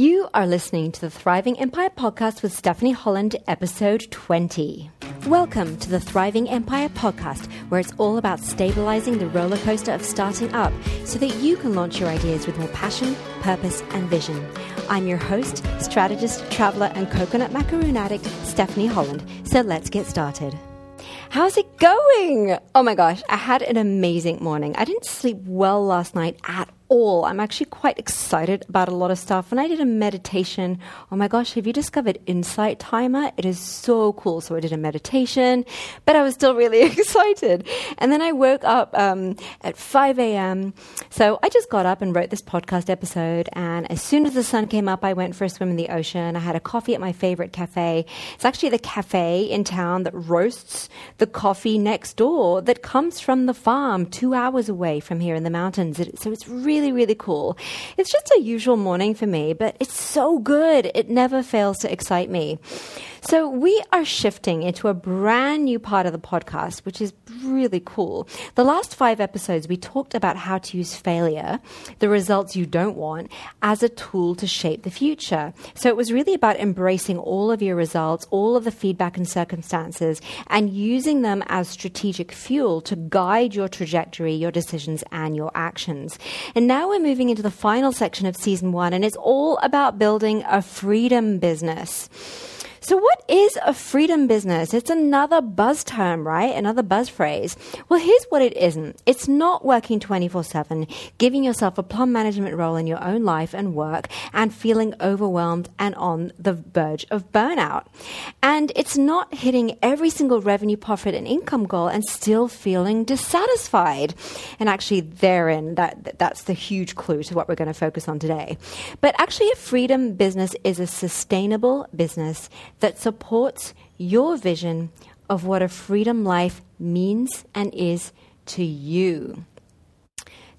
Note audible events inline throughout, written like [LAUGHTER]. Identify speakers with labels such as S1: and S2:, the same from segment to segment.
S1: You are listening to the Thriving Empire podcast with Stephanie Holland, episode 20. Welcome to the Thriving Empire podcast, where it's all about stabilizing the roller coaster of starting up so that you can launch your ideas with more passion, purpose, and vision. I'm your host, strategist, traveler, and coconut macaroon addict, Stephanie Holland. So let's get started. How's it going? Oh my gosh, I had an amazing morning. I didn't sleep well last night at all. I'm actually quite excited about a lot of stuff. And I did a meditation, oh my gosh, have you discovered Insight Timer? It is so cool. So I did a meditation, but I was still really [LAUGHS] excited. And then I woke up um, at 5 a.m. So I just got up and wrote this podcast episode. And as soon as the sun came up, I went for a swim in the ocean. I had a coffee at my favorite cafe. It's actually the cafe in town that roasts the coffee next door that comes from the farm two hours away from here in the mountains. so it's really really, cool. It's just a usual morning for me, but it's so good. It never fails to excite me. So we are shifting into a brand new part of the podcast, which is really cool. The last five episodes, we talked about how to use failure, the results you don't want, as a tool to shape the future. So it was really about embracing all of your results, all of the feedback and circumstances, and using them as strategic fuel to guide your trajectory, your decisions, and your actions. And now we're moving into the final section of season one, and it's all about building a freedom business. So, what is a freedom business? It's another buzz term, right? Another buzz phrase. Well, here's what it isn't it's not working 24 7, giving yourself a plum management role in your own life and work, and feeling overwhelmed and on the verge of burnout. And it's not hitting every single revenue, profit, and income goal and still feeling dissatisfied. And actually, therein, that, that's the huge clue to what we're going to focus on today. But actually, a freedom business is a sustainable business that supports your vision of what a freedom life means and is to you.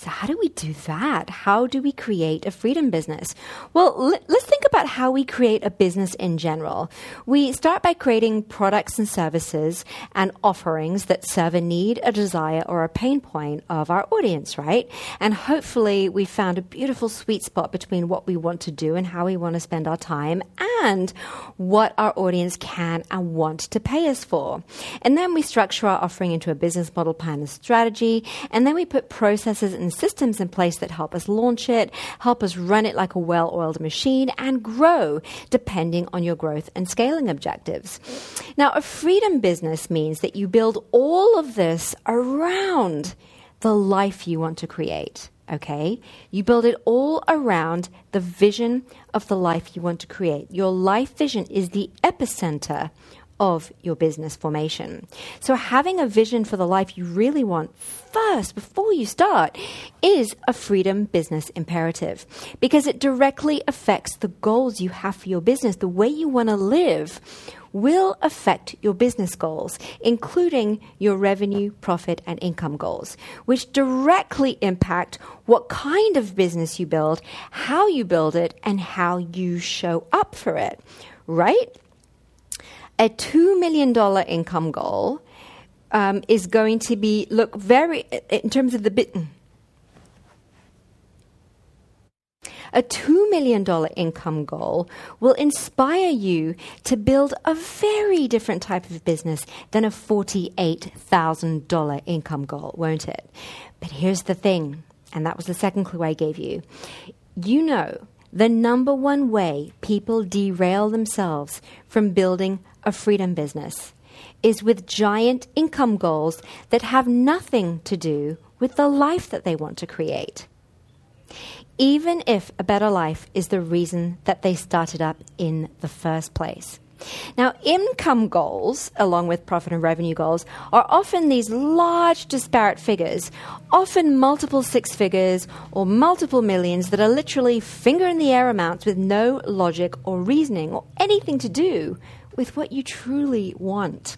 S1: So, how do we do that? How do we create a freedom business? Well, l- let's think about how we create a business in general. We start by creating products and services and offerings that serve a need, a desire, or a pain point of our audience, right? And hopefully, we found a beautiful sweet spot between what we want to do and how we want to spend our time and what our audience can and want to pay us for. And then we structure our offering into a business model plan and strategy, and then we put processes and systems in place that help us launch it, help us run it like a well oiled machine, and grow depending on your growth and scaling objectives. Now, a freedom business means that you build all of this around the life you want to create. Okay? You build it all around the vision of the life you want to create. Your life vision is the epicenter of your business formation. So, having a vision for the life you really want first, before you start, is a freedom business imperative because it directly affects the goals you have for your business. The way you want to live will affect your business goals, including your revenue, profit, and income goals, which directly impact what kind of business you build, how you build it, and how you show up for it. Right? A $2 million income goal um, is going to be, look, very, in terms of the bit. A $2 million income goal will inspire you to build a very different type of business than a $48,000 income goal, won't it? But here's the thing, and that was the second clue I gave you. You know the number one way people derail themselves from building a freedom business is with giant income goals that have nothing to do with the life that they want to create. Even if a better life is the reason that they started up in the first place. Now, income goals, along with profit and revenue goals, are often these large disparate figures, often multiple six figures or multiple millions that are literally finger in the air amounts with no logic or reasoning or anything to do with what you truly want.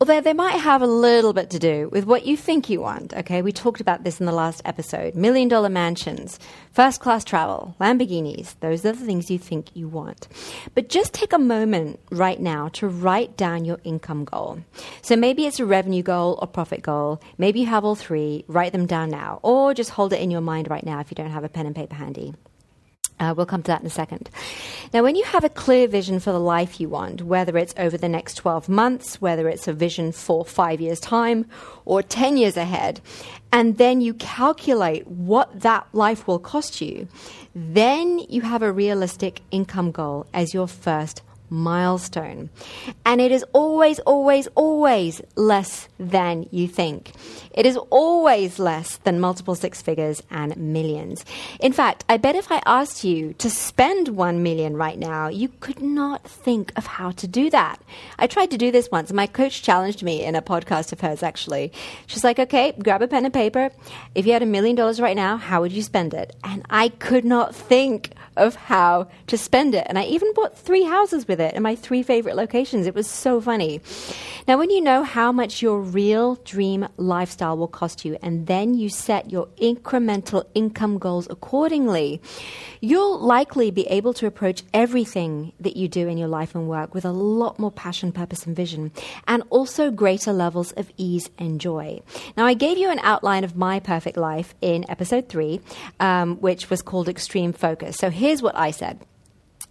S1: Although they might have a little bit to do with what you think you want. Okay, we talked about this in the last episode. Million dollar mansions, first class travel, Lamborghinis, those are the things you think you want. But just take a moment right now to write down your income goal. So maybe it's a revenue goal or profit goal. Maybe you have all three. Write them down now, or just hold it in your mind right now if you don't have a pen and paper handy. Uh, we'll come to that in a second. Now, when you have a clear vision for the life you want, whether it's over the next 12 months, whether it's a vision for five years' time or 10 years ahead, and then you calculate what that life will cost you, then you have a realistic income goal as your first milestone. And it is always, always, always less than you think. It is always less than multiple six figures and millions. In fact, I bet if I asked you to spend one million right now, you could not think of how to do that. I tried to do this once. My coach challenged me in a podcast of hers, actually. She's like, okay, grab a pen and paper. If you had a million dollars right now, how would you spend it? And I could not think of how to spend it. And I even bought three houses with it in my three favorite locations. It was so funny. Now, when you know how much your real dream lifestyle will cost you, and then you set your incremental income goals accordingly, you'll likely be able to approach everything that you do in your life and work with a lot more passion, purpose, and vision, and also greater levels of ease and joy. Now, I gave you an outline of my perfect life in episode three, um, which was called Extreme Focus. So here here's what I said.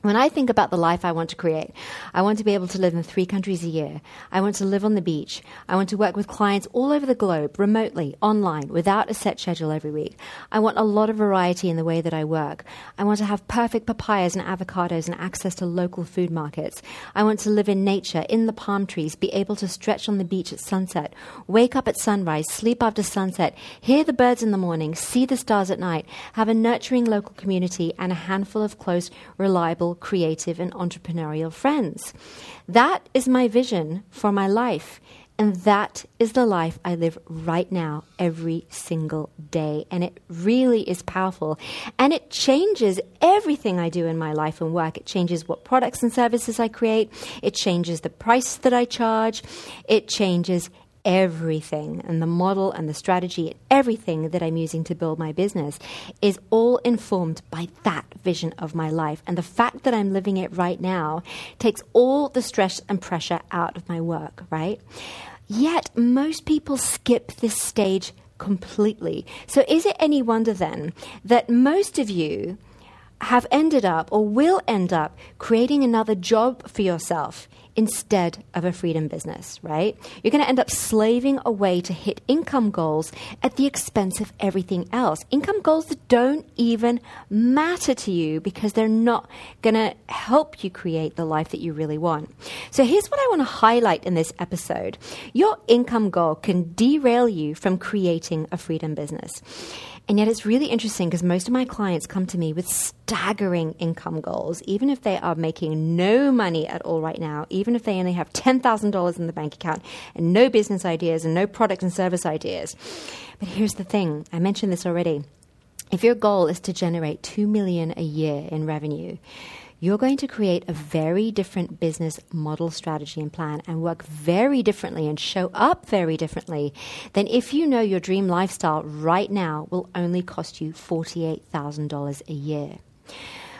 S1: When I think about the life I want to create, I want to be able to live in three countries a year. I want to live on the beach. I want to work with clients all over the globe, remotely, online, without a set schedule every week. I want a lot of variety in the way that I work. I want to have perfect papayas and avocados and access to local food markets. I want to live in nature, in the palm trees, be able to stretch on the beach at sunset, wake up at sunrise, sleep after sunset, hear the birds in the morning, see the stars at night, have a nurturing local community, and a handful of close, reliable, creative, and entrepreneurial friends. That is my vision for my life. And that is the life I live right now, every single day. And it really is powerful. And it changes everything I do in my life and work. It changes what products and services I create. It changes the price that I charge. It changes everything and the model and the strategy and everything that I'm using to build my business is all informed by that vision of my life. And the fact that I'm living it right now takes all the stress and pressure out of my work, right? Yet most people skip this stage completely. So is it any wonder then that most of you have ended up or will end up creating another job for yourself instead of a freedom business, right? You're going to end up slaving away to hit income goals at the expense of everything else. Income goals that don't even matter to you because they're not going to help you create the life that you really want. So here's what I want to highlight in this episode. Your income goal can derail you from creating a freedom business. And yet it's really interesting because most of my clients come to me with staggering income goals, even if they are making no money at all right now, even if they only have $10,000 in the bank account and no business ideas and no product and service ideas. But here's the thing I mentioned this already. If your goal is to generate 2 million a year in revenue, you're going to create a very different business model, strategy, and plan and work very differently and show up very differently than if you know your dream lifestyle right now will only cost you $48,000 a year.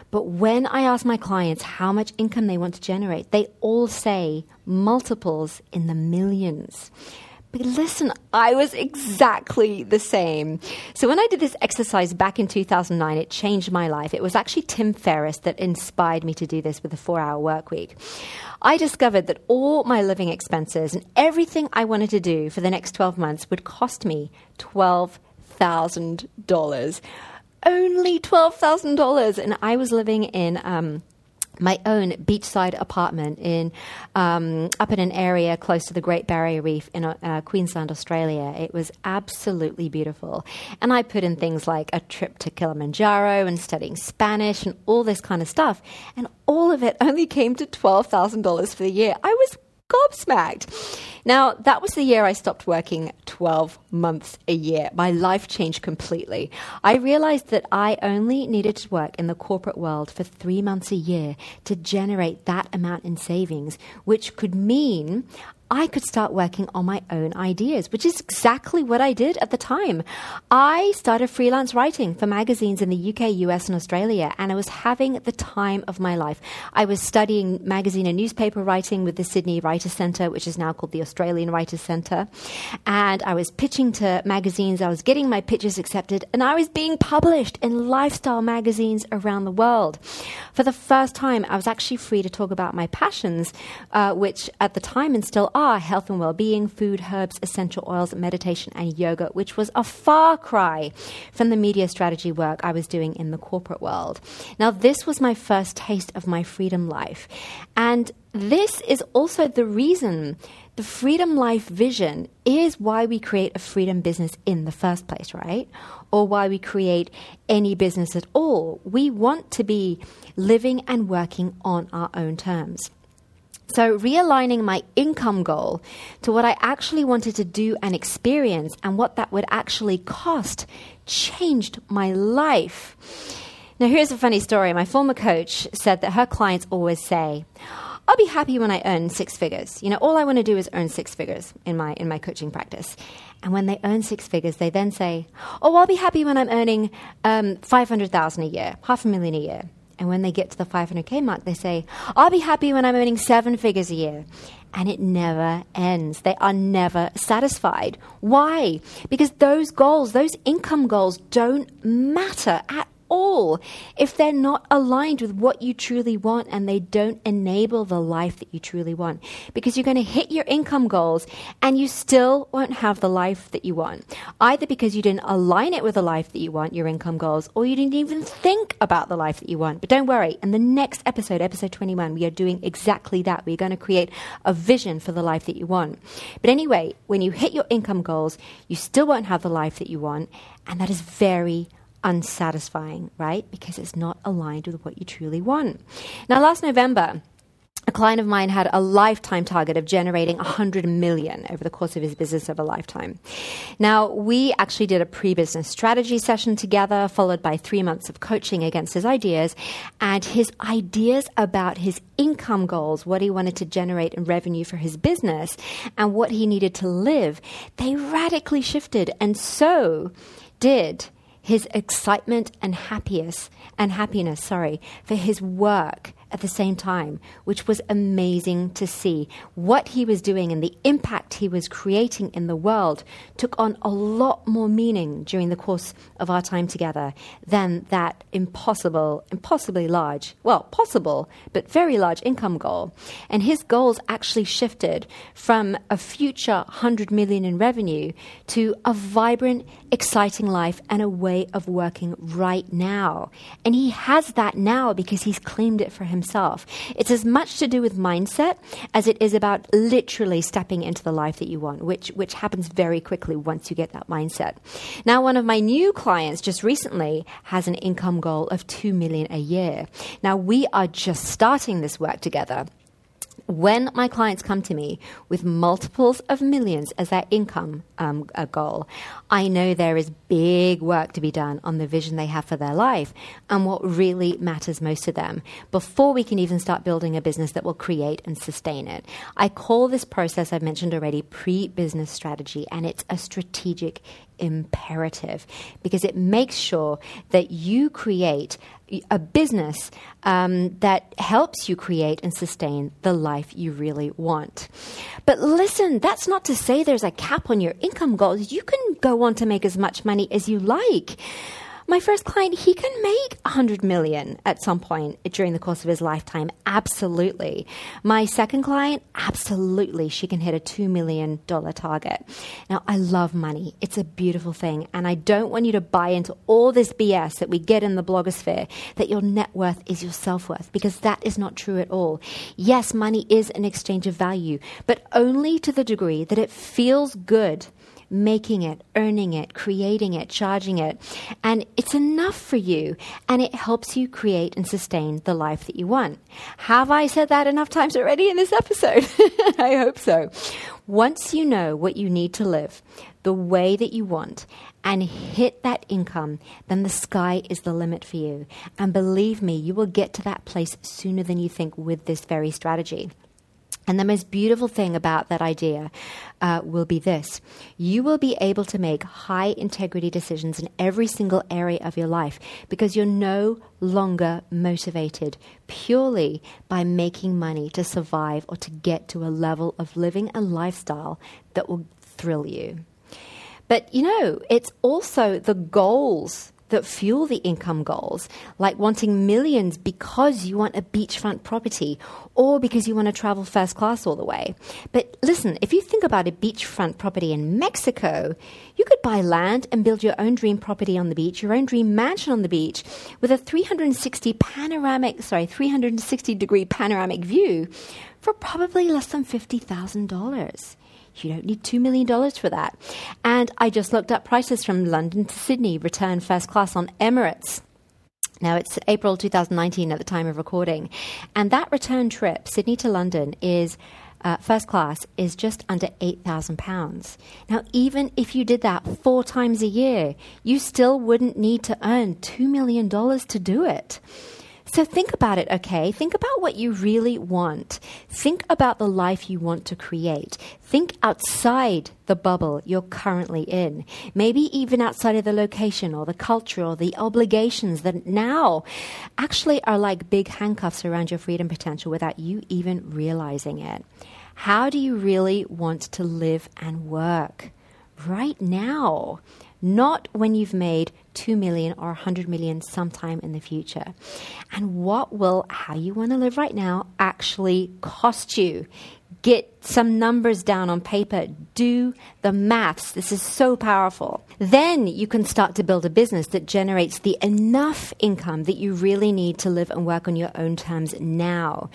S1: But when I ask my clients how much income they want to generate, they all say multiples in the millions. But listen, I was exactly the same. So when I did this exercise back in 2009, it changed my life. It was actually Tim Ferriss that inspired me to do this with a four hour work week. I discovered that all my living expenses and everything I wanted to do for the next 12 months would cost me $12,000. Only $12,000. And I was living in, um, my own beachside apartment in um, up in an area close to the Great Barrier Reef in uh, Queensland, Australia. It was absolutely beautiful, and I put in things like a trip to Kilimanjaro and studying Spanish and all this kind of stuff, and all of it only came to twelve thousand dollars for the year. I was gobsmacked. Now, that was the year I stopped working 12 months a year. My life changed completely. I realized that I only needed to work in the corporate world for three months a year to generate that amount in savings, which could mean I could start working on my own ideas, which is exactly what I did at the time. I started freelance writing for magazines in the UK, US, and Australia, and I was having the time of my life. I was studying magazine and newspaper writing with the Sydney Writer Centre, which is now called the Australian Writers Centre. And I was pitching to magazines, I was getting my pitches accepted, and I was being published in lifestyle magazines around the world. For the first time, I was actually free to talk about my passions, uh, which at the time and still are health and well being, food, herbs, essential oils, meditation, and yoga, which was a far cry from the media strategy work I was doing in the corporate world. Now, this was my first taste of my freedom life. And this is also the reason the freedom life vision is why we create a freedom business in the first place, right? Or why we create any business at all. We want to be living and working on our own terms. So, realigning my income goal to what I actually wanted to do and experience and what that would actually cost changed my life. Now, here's a funny story. My former coach said that her clients always say, I'll be happy when I earn six figures. You know, all I want to do is earn six figures in my in my coaching practice. And when they earn six figures, they then say, "Oh, I'll be happy when I'm earning um, five hundred thousand a year, half a million a year." And when they get to the 500k mark, they say, I'll be happy when I'm earning seven figures a year. And it never ends. They are never satisfied. Why? Because those goals, those income goals, don't matter at all if they're not aligned with what you truly want and they don't enable the life that you truly want. Because you're going to hit your income goals and you still won't have the life that you want. Either because you didn't align it with the life that you want, your income goals, or you didn't even think about the life that you want. But don't worry, in the next episode, episode 21, we are doing exactly that. We're going to create a vision for the life that you want. But anyway, when you hit your income goals, you still won't have the life that you want. And that is very unsatisfying, right? Because it's not aligned with what you truly want. Now, last November, a client of mine had a lifetime target of generating 100 million over the course of his business of a lifetime. Now, we actually did a pre business strategy session together, followed by three months of coaching against his ideas. And his ideas about his income goals, what he wanted to generate in revenue for his business, and what he needed to live, they radically shifted. And so did his excitement and happiness and happiness, sorry, for his work at the same time, which was amazing to see. What he was doing and the impact he was creating in the world took on a lot more meaning during the course of our time together than that impossible, impossibly large, well, possible, but very large income goal. And his goals actually shifted from a future 100 million in revenue to a vibrant, exciting life and a way of working right now. And he has that now because he's claimed it for himself himself. It's as much to do with mindset as it is about literally stepping into the life that you want, which, which happens very quickly once you get that mindset. Now, one of my new clients just recently has an income goal of 2 million a year. Now, we are just starting this work together when my clients come to me with multiples of millions as their income um, goal, I know there is big work to be done on the vision they have for their life and what really matters most to them before we can even start building a business that will create and sustain it. I call this process I've mentioned already pre business strategy, and it's a strategic imperative because it makes sure that you create a business um, that helps you create and sustain the life you really want. But listen, that's not to say there's a cap on your income goals. You can go on to make as much money as you like my first client, he can make 100 million at some point during the course of his lifetime. Absolutely. My second client, absolutely. She can hit a $2 million target. Now, I love money. It's a beautiful thing. And I don't want you to buy into all this BS that we get in the blogosphere that your net worth is your self worth, because that is not true at all. Yes, money is an exchange of value, but only to the degree that it feels good making it, earning it, creating it, charging it. And it's enough for you and it helps you create and sustain the life that you want. Have I said that enough times already in this episode? [LAUGHS] I hope so. Once you know what you need to live the way that you want and hit that income, then the sky is the limit for you. And believe me, you will get to that place sooner than you think with this very strategy. And the most beautiful thing about that idea uh, will be this you will be able to make high integrity decisions in every single area of your life because you're no longer motivated purely by making money to survive or to get to a level of living a lifestyle that will thrill you. But you know, it's also the goals that fuel the income goals, like wanting millions because you want a beachfront property or because you want to travel first class all the way. But listen, if you think about a beachfront property in Mexico, you could buy land and build your own dream property on the beach, your own dream mansion on the beach with a 360 panoramic, sorry, 360 degree panoramic view for probably less than $50,000. You don't need $2 million for that. And I just looked up prices from London to Sydney, return first class on Emirates. Now, it's April 2019 at the time of recording. And that return trip, Sydney to London, is uh, first class is just under £8,000. Now, even if you did that four times a year, you still wouldn't need to earn $2 million to do it. So think about it, okay? Think about what you really want. Think about the life you want to create. Think outside the bubble you're currently in. Maybe even outside of the location or the culture or the obligations that now actually are like big handcuffs around your freedom potential without you even realizing it. How do you really want to live and work? Right now not when you've made 2 million or 100 million sometime in the future. And what will how you want to live right now actually cost you? Get some numbers down on paper, do the maths. This is so powerful. Then you can start to build a business that generates the enough income that you really need to live and work on your own terms now.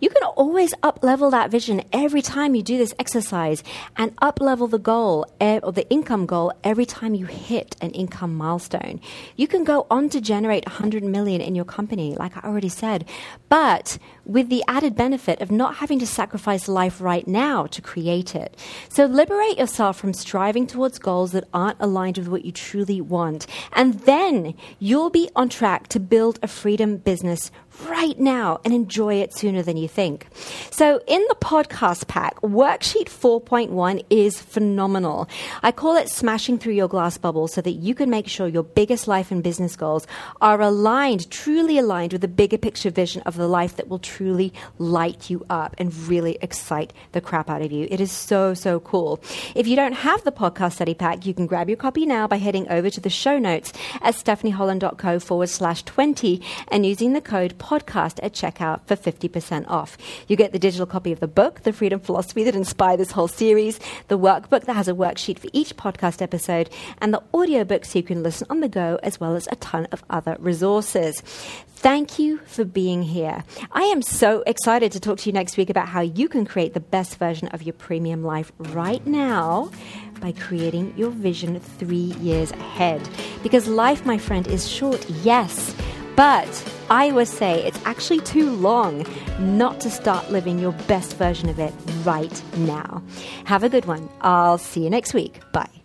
S1: You can always up level that vision every time you do this exercise and up level the goal or the income goal every time you hit an income milestone. You can go on to generate 100 million in your company, like I already said, but with the added benefit of not having to sacrifice life right now to create it. So liberate yourself from striving towards goals that aren't aligned with what you truly want. And then you'll be on track to build a freedom business right now and enjoy it sooner than you think. So, in the podcast pack, worksheet 4.1 is phenomenal. I call it smashing through your glass bubble so that you can make sure your biggest life and business goals are aligned, truly aligned with the bigger picture vision of the life that will truly light you up and really excite the crap out of you. It is so, so cool. If you don't have the podcast study pack, you can grab your copy now by heading over to the show notes at stephanieholland.co forward slash 20 and using the code podcast at checkout for 50% off. You get the digital copy of the book, The Freedom Philosophy that inspired this whole series, the workbook that has a worksheet for each podcast episode, and the audiobook so you can listen on the go, as well as a ton of other resources. Thank you for being here. I am so excited to talk to you next week about how you can create the best version of your premium life right now by creating your vision three years ahead. Because life, my friend, is short, yes but I would say it's actually too long not to start living your best version of it right now. Have a good one. I'll see you next week. Bye.